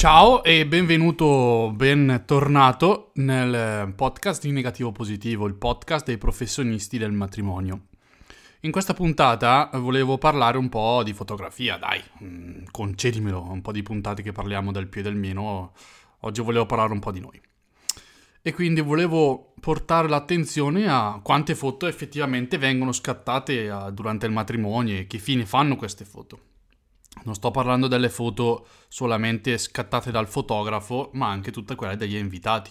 Ciao e benvenuto, bentornato nel podcast di Negativo Positivo, il podcast dei professionisti del matrimonio. In questa puntata volevo parlare un po' di fotografia, dai, mm, concedimelo, un po' di puntate che parliamo del più e del meno, oggi volevo parlare un po' di noi. E quindi volevo portare l'attenzione a quante foto effettivamente vengono scattate eh, durante il matrimonio e che fine fanno queste foto. Non sto parlando delle foto solamente scattate dal fotografo, ma anche tutte quelle degli invitati.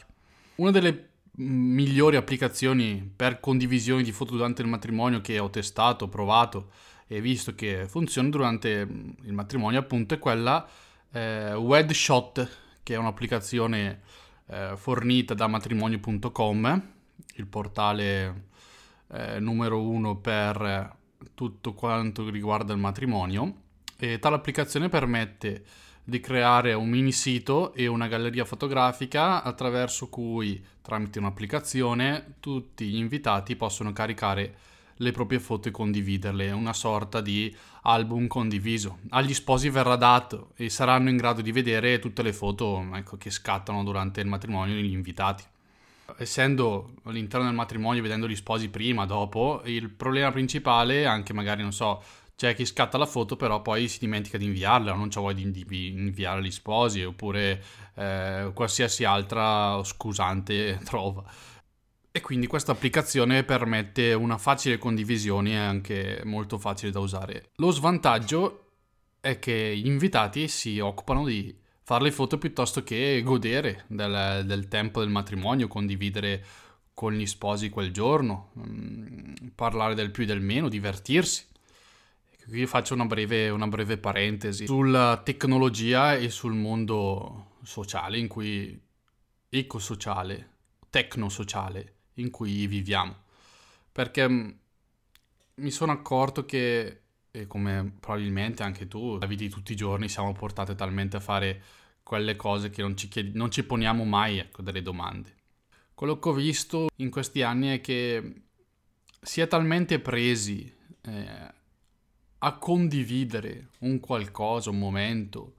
Una delle migliori applicazioni per condivisione di foto durante il matrimonio che ho testato, provato e visto che funziona durante il matrimonio appunto è quella eh, Wedshot, che è un'applicazione eh, fornita da matrimonio.com, il portale eh, numero uno per tutto quanto riguarda il matrimonio e tale applicazione permette di creare un mini sito e una galleria fotografica attraverso cui, tramite un'applicazione, tutti gli invitati possono caricare le proprie foto e condividerle, una sorta di album condiviso. Agli sposi verrà dato e saranno in grado di vedere tutte le foto ecco, che scattano durante il matrimonio degli invitati. Essendo all'interno del matrimonio, vedendo gli sposi prima, dopo, il problema principale, anche magari, non so, c'è chi scatta la foto, però poi si dimentica di inviarla, non c'è voglia di, di inviare agli sposi, oppure eh, qualsiasi altra scusante trova. E quindi questa applicazione permette una facile condivisione e anche molto facile da usare. Lo svantaggio è che gli invitati si occupano di fare le foto piuttosto che godere del, del tempo del matrimonio, condividere con gli sposi quel giorno, mh, mm, parlare del più e del meno, divertirsi. Qui faccio una breve, una breve parentesi sulla tecnologia e sul mondo sociale in cui ecosociale, tecnosociale in cui viviamo. Perché mm, mi sono accorto che, e come probabilmente anche tu, la vita di tutti i giorni siamo portate talmente a fare quelle cose che non ci, chied- non ci poniamo mai ecco, delle domande. Quello che ho visto in questi anni è che si è talmente presi eh, a condividere un qualcosa, un momento,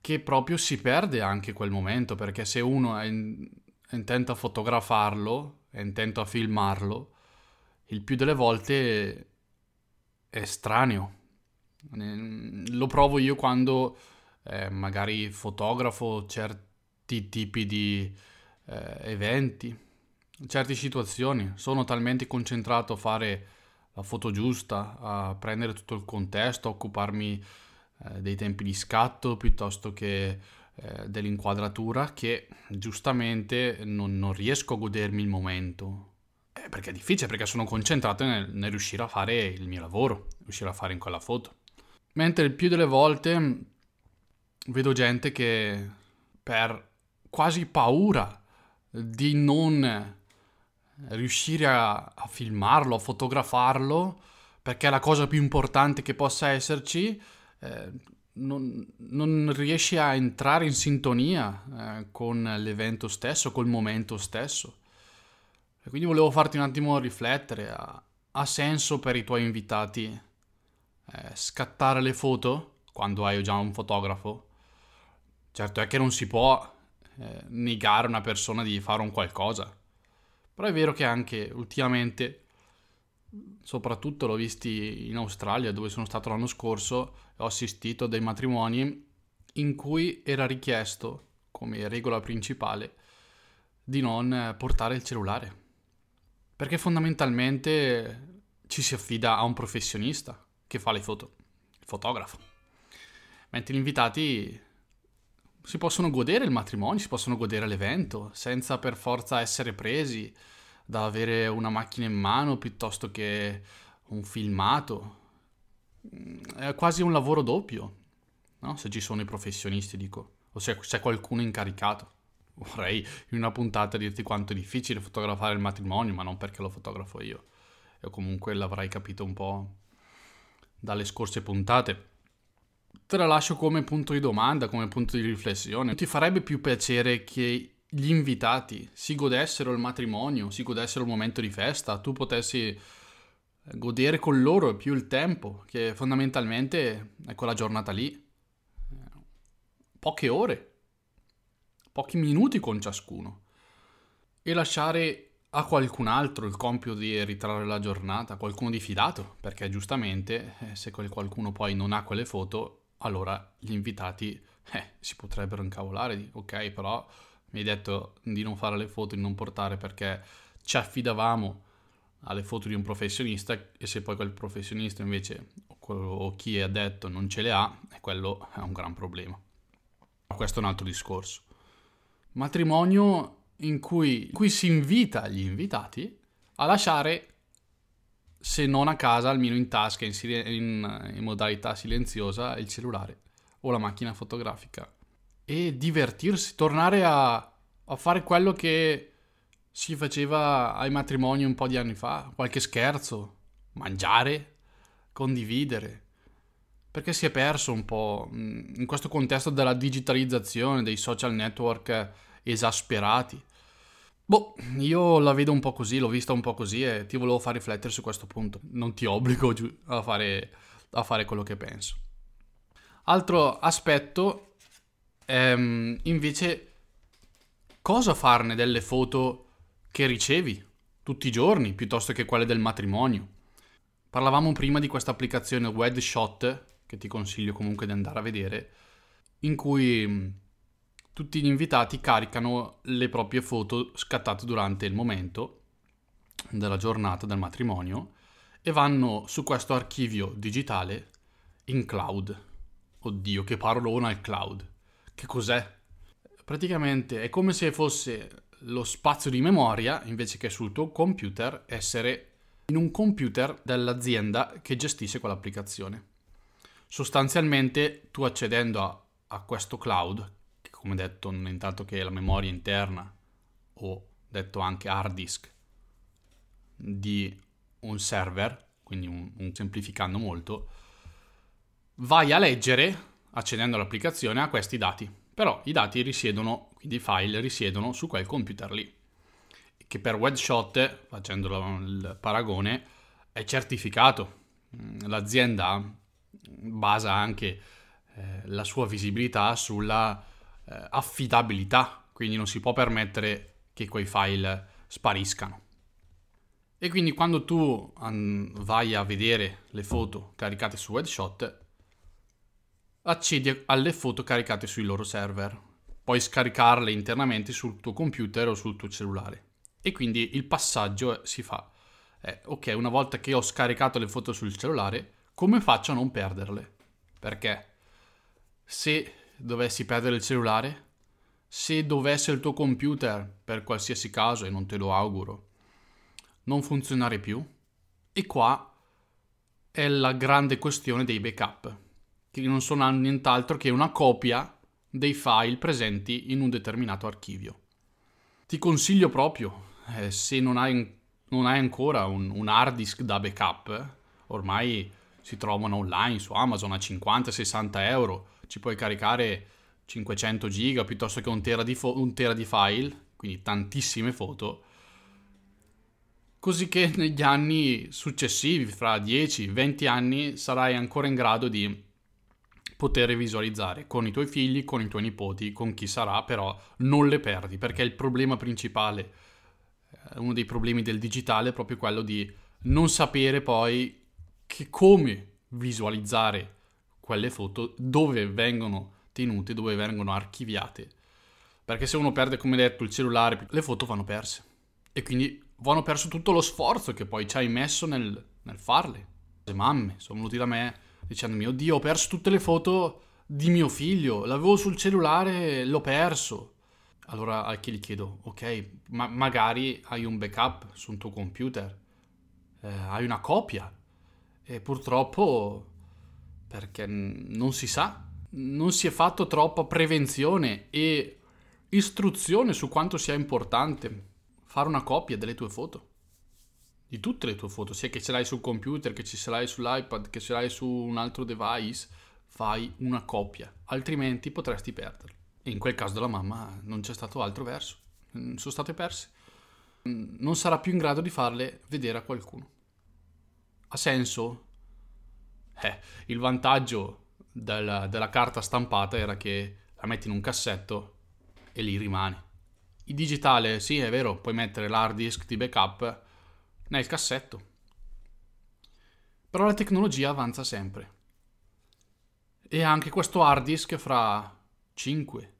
che proprio si perde anche quel momento, perché se uno è, in, è intento a fotografarlo, è intento a filmarlo, il più delle volte è estraneo. Lo provo io quando eh, magari fotografo certi tipi di eh, eventi, certe situazioni. Sono talmente concentrato a fare la foto giusta, a prendere tutto il contesto, a occuparmi eh, dei tempi di scatto piuttosto che eh, dell'inquadratura, che giustamente non, non, riesco a godermi il momento. Eh, perché è difficile, perché sono concentrato nel, nel riuscire a fare il mio lavoro, riuscire a fare in quella foto. Mentre il più delle volte vedo gente che per quasi paura di non riuscire a, a, filmarlo, a fotografarlo, perché è la cosa più importante che possa esserci, eh, non, non, riesci a entrare in sintonia eh, con l'evento stesso, col momento stesso. E quindi volevo farti un attimo riflettere, ha, ha senso per i tuoi invitati eh, scattare le foto quando hai già un fotografo? Certo è che non si può eh, negare a una persona di fare un qualcosa però è vero che anche ultimamente, soprattutto l'ho visti in Australia dove sono stato l'anno scorso, ho assistito a dei matrimoni in cui era richiesto, come regola principale, di non portare il cellulare. Perché fondamentalmente ci si affida a un professionista che fa le foto, il fotografo. Mentre gli invitati si possono godere il matrimonio, si possono godere l'evento, senza per forza essere presi da avere una macchina in mano piuttosto che un filmato. Mm, è quasi un lavoro doppio, no? se ci sono i professionisti, dico, o se c'è qualcuno incaricato. Vorrei in una puntata dirti quanto è difficile fotografare il matrimonio, ma non perché lo fotografo io. E comunque l'avrai capito un po' dalle scorse puntate te la lascio come punto di domanda, come punto di riflessione. Ti farebbe più piacere che gli invitati. Si godessero il matrimonio, si godessero il momento di festa, tu potessi godere con loro più il tempo, che fondamentalmente è quella giornata lì. Poche ore, pochi minuti con ciascuno. E lasciare a qualcun altro il compito di ritrarre la giornata, qualcuno di fidato, perché giustamente eh, se quel qualcuno poi non ha quelle foto, allora gli invitati eh, si potrebbero incavolare ok, però mi hai detto di non fare le foto, di non portare perché ci affidavamo alle foto di un professionista e se poi quel professionista invece o chi è detto non ce le ha, quello è un gran problema. Questo è un altro discorso. Matrimonio in cui, in cui si invita gli invitati a lasciare, se non a casa, almeno in tasca, in, in, in modalità silenziosa, il cellulare o la macchina fotografica e divertirsi, tornare a, a fare quello che si faceva ai matrimoni un po' di anni fa, qualche scherzo, mangiare, condividere, perché si è perso un po' mm, in questo contesto della digitalizzazione, dei social network esasperati. Boh, io la vedo un po' così, l'ho vista un po' così e ti volevo far riflettere su questo punto. Non ti obbligo a fare, a fare quello che penso. Altro aspetto mm, invece cosa farne delle foto che ricevi tutti i giorni piuttosto che quelle del matrimonio. Parlavamo prima di questa applicazione Wedshot, che ti consiglio comunque di andare a vedere, in cui mm, tutti gli invitati caricano le proprie foto scattate durante il momento della giornata del matrimonio e vanno su questo archivio digitale in cloud. Oddio, che parolona il cloud. Che cos'è? Praticamente è come se fosse lo spazio di memoria, invece che sul tuo computer, essere in un computer dell'azienda che gestisce quell'applicazione. Sostanzialmente tu accedendo a, a questo cloud, che come detto non è intanto che la memoria interna o detto anche hard disk di un server, quindi un, un semplificando molto, vai a leggere, accedendo all'applicazione, a questi dati. Però i dati risiedono quindi i file risiedono su quel computer lì, che per Wedshot, facendo il paragone, è certificato. Mm, l'azienda basa anche eh, la sua visibilità sulla eh, affidabilità, quindi non si può permettere che quei file spariscano. E quindi quando tu um, vai a vedere le foto caricate su Wedshot, accedi alle foto caricate sui loro server puoi scaricarle internamente sul tuo computer o sul tuo cellulare. E quindi il passaggio si fa, eh, ok, una volta che ho scaricato le foto sul cellulare, come faccio a non perderle? Perché se dovessi perdere il cellulare, se dovesse il tuo computer, per qualsiasi caso, e non te lo auguro, non funzionare più, e qua è la grande questione dei backup, che non sono nient'altro che una copia dei file presenti in un determinato archivio. Ti consiglio proprio, eh, se non hai, non hai ancora un, un, hard disk da backup, ormai si trovano online su Amazon a 50-60 euro, ci puoi caricare 500 giga piuttosto che un tera, di fo- un tera di file, quindi tantissime foto, così che negli anni successivi, fra 10-20 anni, sarai ancora in grado di poter visualizzare con i tuoi figli, con i tuoi nipoti, con chi sarà, però non le perdi, perché il problema principale, eh, uno dei problemi del digitale è proprio quello di non sapere poi che come visualizzare quelle foto, dove vengono tenute, dove vengono archiviate. Perché se uno perde, come detto, il cellulare, le foto vanno perse. E quindi vanno perso tutto lo sforzo che poi ci hai messo nel, nel farle. Le mamme sono venuti da me dicendomi, oddio, ho perso tutte le foto di mio figlio, l'avevo sul cellulare, l'ho perso. Allora a chi gli chiedo, ok, ma magari hai un backup sul tuo computer, eh, hai una copia? E purtroppo perché non si sa, non si è fatto troppa prevenzione e istruzione su quanto sia importante fare una copia delle tue foto di tutte le tue foto, sia che ce l'hai sul computer, che ce l'hai sull'iPad, che ce l'hai su un altro device, fai una copia, altrimenti potresti perderle. E in quel caso della mamma non c'è stato altro verso, sono state perse. Mm, non sarà più in grado di farle vedere a qualcuno. Ha senso? Eh, il vantaggio della, della carta stampata era che la metti in un cassetto e lì rimane. Il digitale, sì, è vero, puoi mettere l'hard disk di backup nel cassetto. Però la tecnologia avanza sempre. E anche questo hard disk fra 5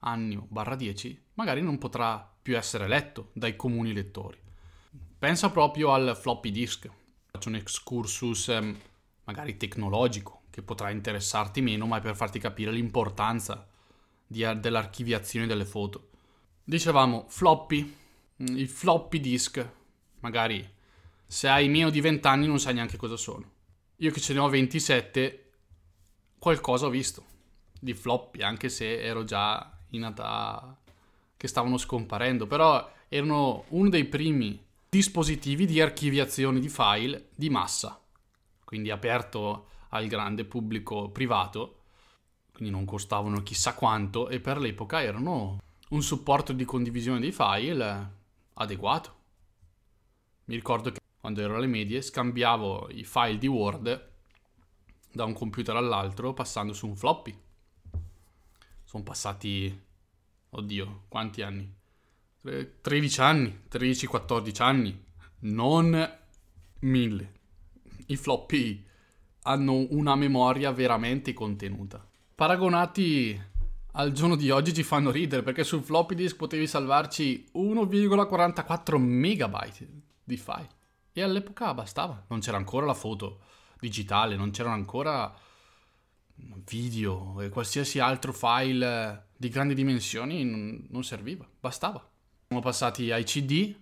anni barra 10 magari non potrà più essere letto dai comuni lettori. Pensa proprio al floppy disk. Faccio un excursus ehm, magari tecnologico che potrà interessarti meno, ma è per farti capire l'importanza di, dell'archiviazione delle foto. Dicevamo floppy, i floppy disk, magari se hai meno di 20 anni non sai neanche cosa sono. Io che ce ne ho 27, qualcosa ho visto di floppy, anche se ero già in età che stavano scomparendo, però erano uno dei primi dispositivi di archiviazione di file di massa, quindi aperto al grande pubblico privato, quindi non costavano chissà quanto e per l'epoca erano un supporto di condivisione dei file adeguato. Mi ricordo che quando ero alle medie scambiavo i file di Word da un computer all'altro passando su un floppy. Sono passati, oddio, quanti anni? 13 anni, 13-14 anni, non mille. I floppy hanno una memoria veramente contenuta. Paragonati al giorno di oggi ci fanno ridere perché sul floppy disk potevi salvarci 1,44 megabyte di file e all'epoca bastava, non c'era ancora la foto digitale, non c'erano ancora video e qualsiasi altro file di grandi dimensioni non, non serviva, bastava. Siamo passati ai CD,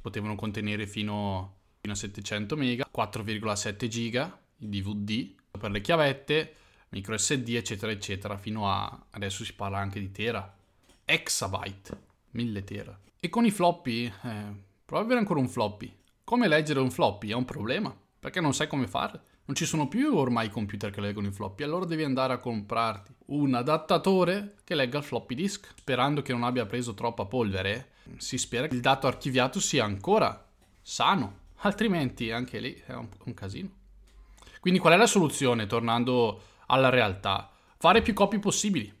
potevano contenere fino, fino a 700 MB, 4,7 GB, DVD per le chiavette, micro SD, eccetera, eccetera, fino a adesso si parla anche di tera, exabyte, 1000 tera. E con i floppy, eh, prova ad avere ancora un floppy. Come leggere un floppy è un problema, perché non sai come fare. Non ci sono più ormai computer che leggono i floppy, allora devi andare a comprarti un adattatore che legga il floppy disk. Sperando che non abbia preso troppa polvere, si spera che il dato archiviato sia ancora sano, altrimenti anche lì è un, un casino. Quindi qual è la soluzione, tornando alla realtà? Fare più copie possibili.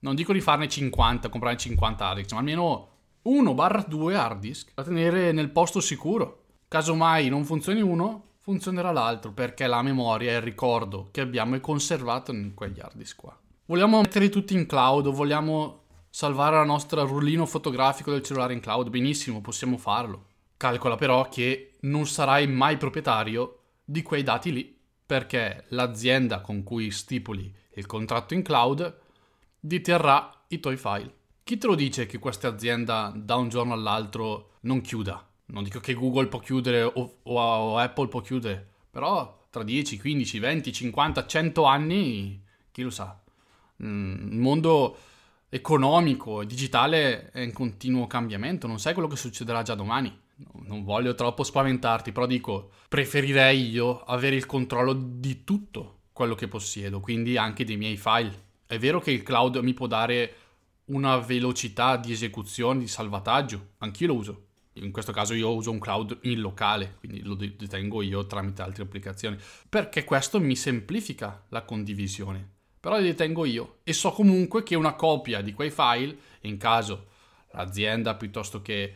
Non dico di farne 50, comprare 50 hard disk, ma almeno 1-2 hard disk da tenere nel posto sicuro. Caso mai non funzioni uno, funzionerà l'altro perché la memoria e il ricordo che abbiamo è conservato in quegli hard disk qua. Vogliamo metterli tutti in cloud o vogliamo salvare la nostra rullino fotografico del cellulare in cloud? Benissimo, possiamo farlo. Calcola però che non sarai mai proprietario di quei dati lì perché l'azienda con cui stipuli il contratto in cloud deterrà i tuoi file. Chi te lo dice che questa azienda da un giorno all'altro non chiuda? Non dico che Google può chiudere o, o, o Apple può chiudere, però tra 10, 15, 20, 50, 100 anni, chi lo sa? Mm, il mondo economico e digitale è in continuo cambiamento, non sai quello che succederà già domani non voglio troppo spaventarti, però dico, preferirei io avere il controllo di tutto quello che possiedo, quindi anche dei miei file. È vero che il cloud mi può dare una velocità di esecuzione, di salvataggio, anch'io lo uso. In questo caso io uso un cloud in locale, quindi lo detengo io tramite altre applicazioni, perché questo mi semplifica la condivisione. Però li detengo io e so comunque che una copia di quei file, in caso l'azienda piuttosto che eh,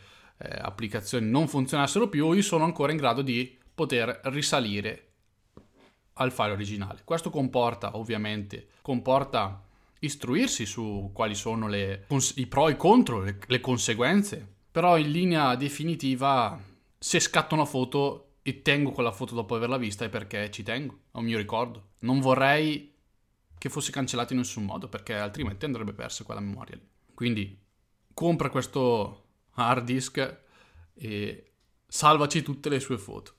applicazioni non funzionassero più, io sono ancora in grado di poter risalire al file originale. Questo comporta ovviamente comporta istruirsi su quali sono le, i pro e i contro, le, le conseguenze, però in linea definitiva se scatto una foto e tengo quella foto dopo averla vista è perché ci tengo, è un mio ricordo. Non vorrei che fosse cancellato in nessun modo perché altrimenti andrebbe persa quella memoria lì. Quindi compra questo hard disk e salvaci tutte le sue foto.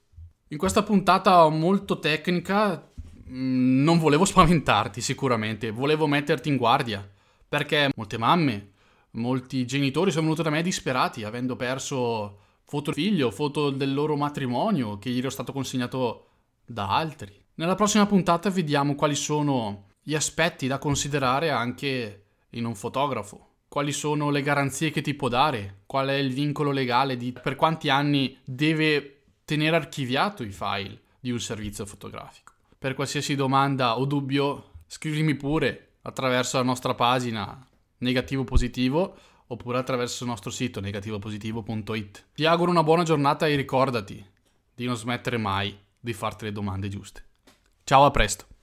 In questa puntata molto tecnica non volevo spaventarti sicuramente, volevo metterti in guardia, perché molte mamme, molti genitori sono venuti da me disperati, avendo perso foto del figlio, foto del loro matrimonio che gli ero stato consegnato da altri. Nella prossima puntata vediamo quali sono gli aspetti da considerare anche in un fotografo quali sono le garanzie che ti può dare, qual è il vincolo legale di per quanti anni deve tenere archiviato i file di un servizio fotografico. Per qualsiasi domanda o dubbio, scrivimi pure attraverso la nostra pagina negativo positivo oppure attraverso il nostro sito negativopositivo.it. Ti auguro una buona giornata e ricordati di non smettere mai di farti le domande giuste. Ciao, a presto!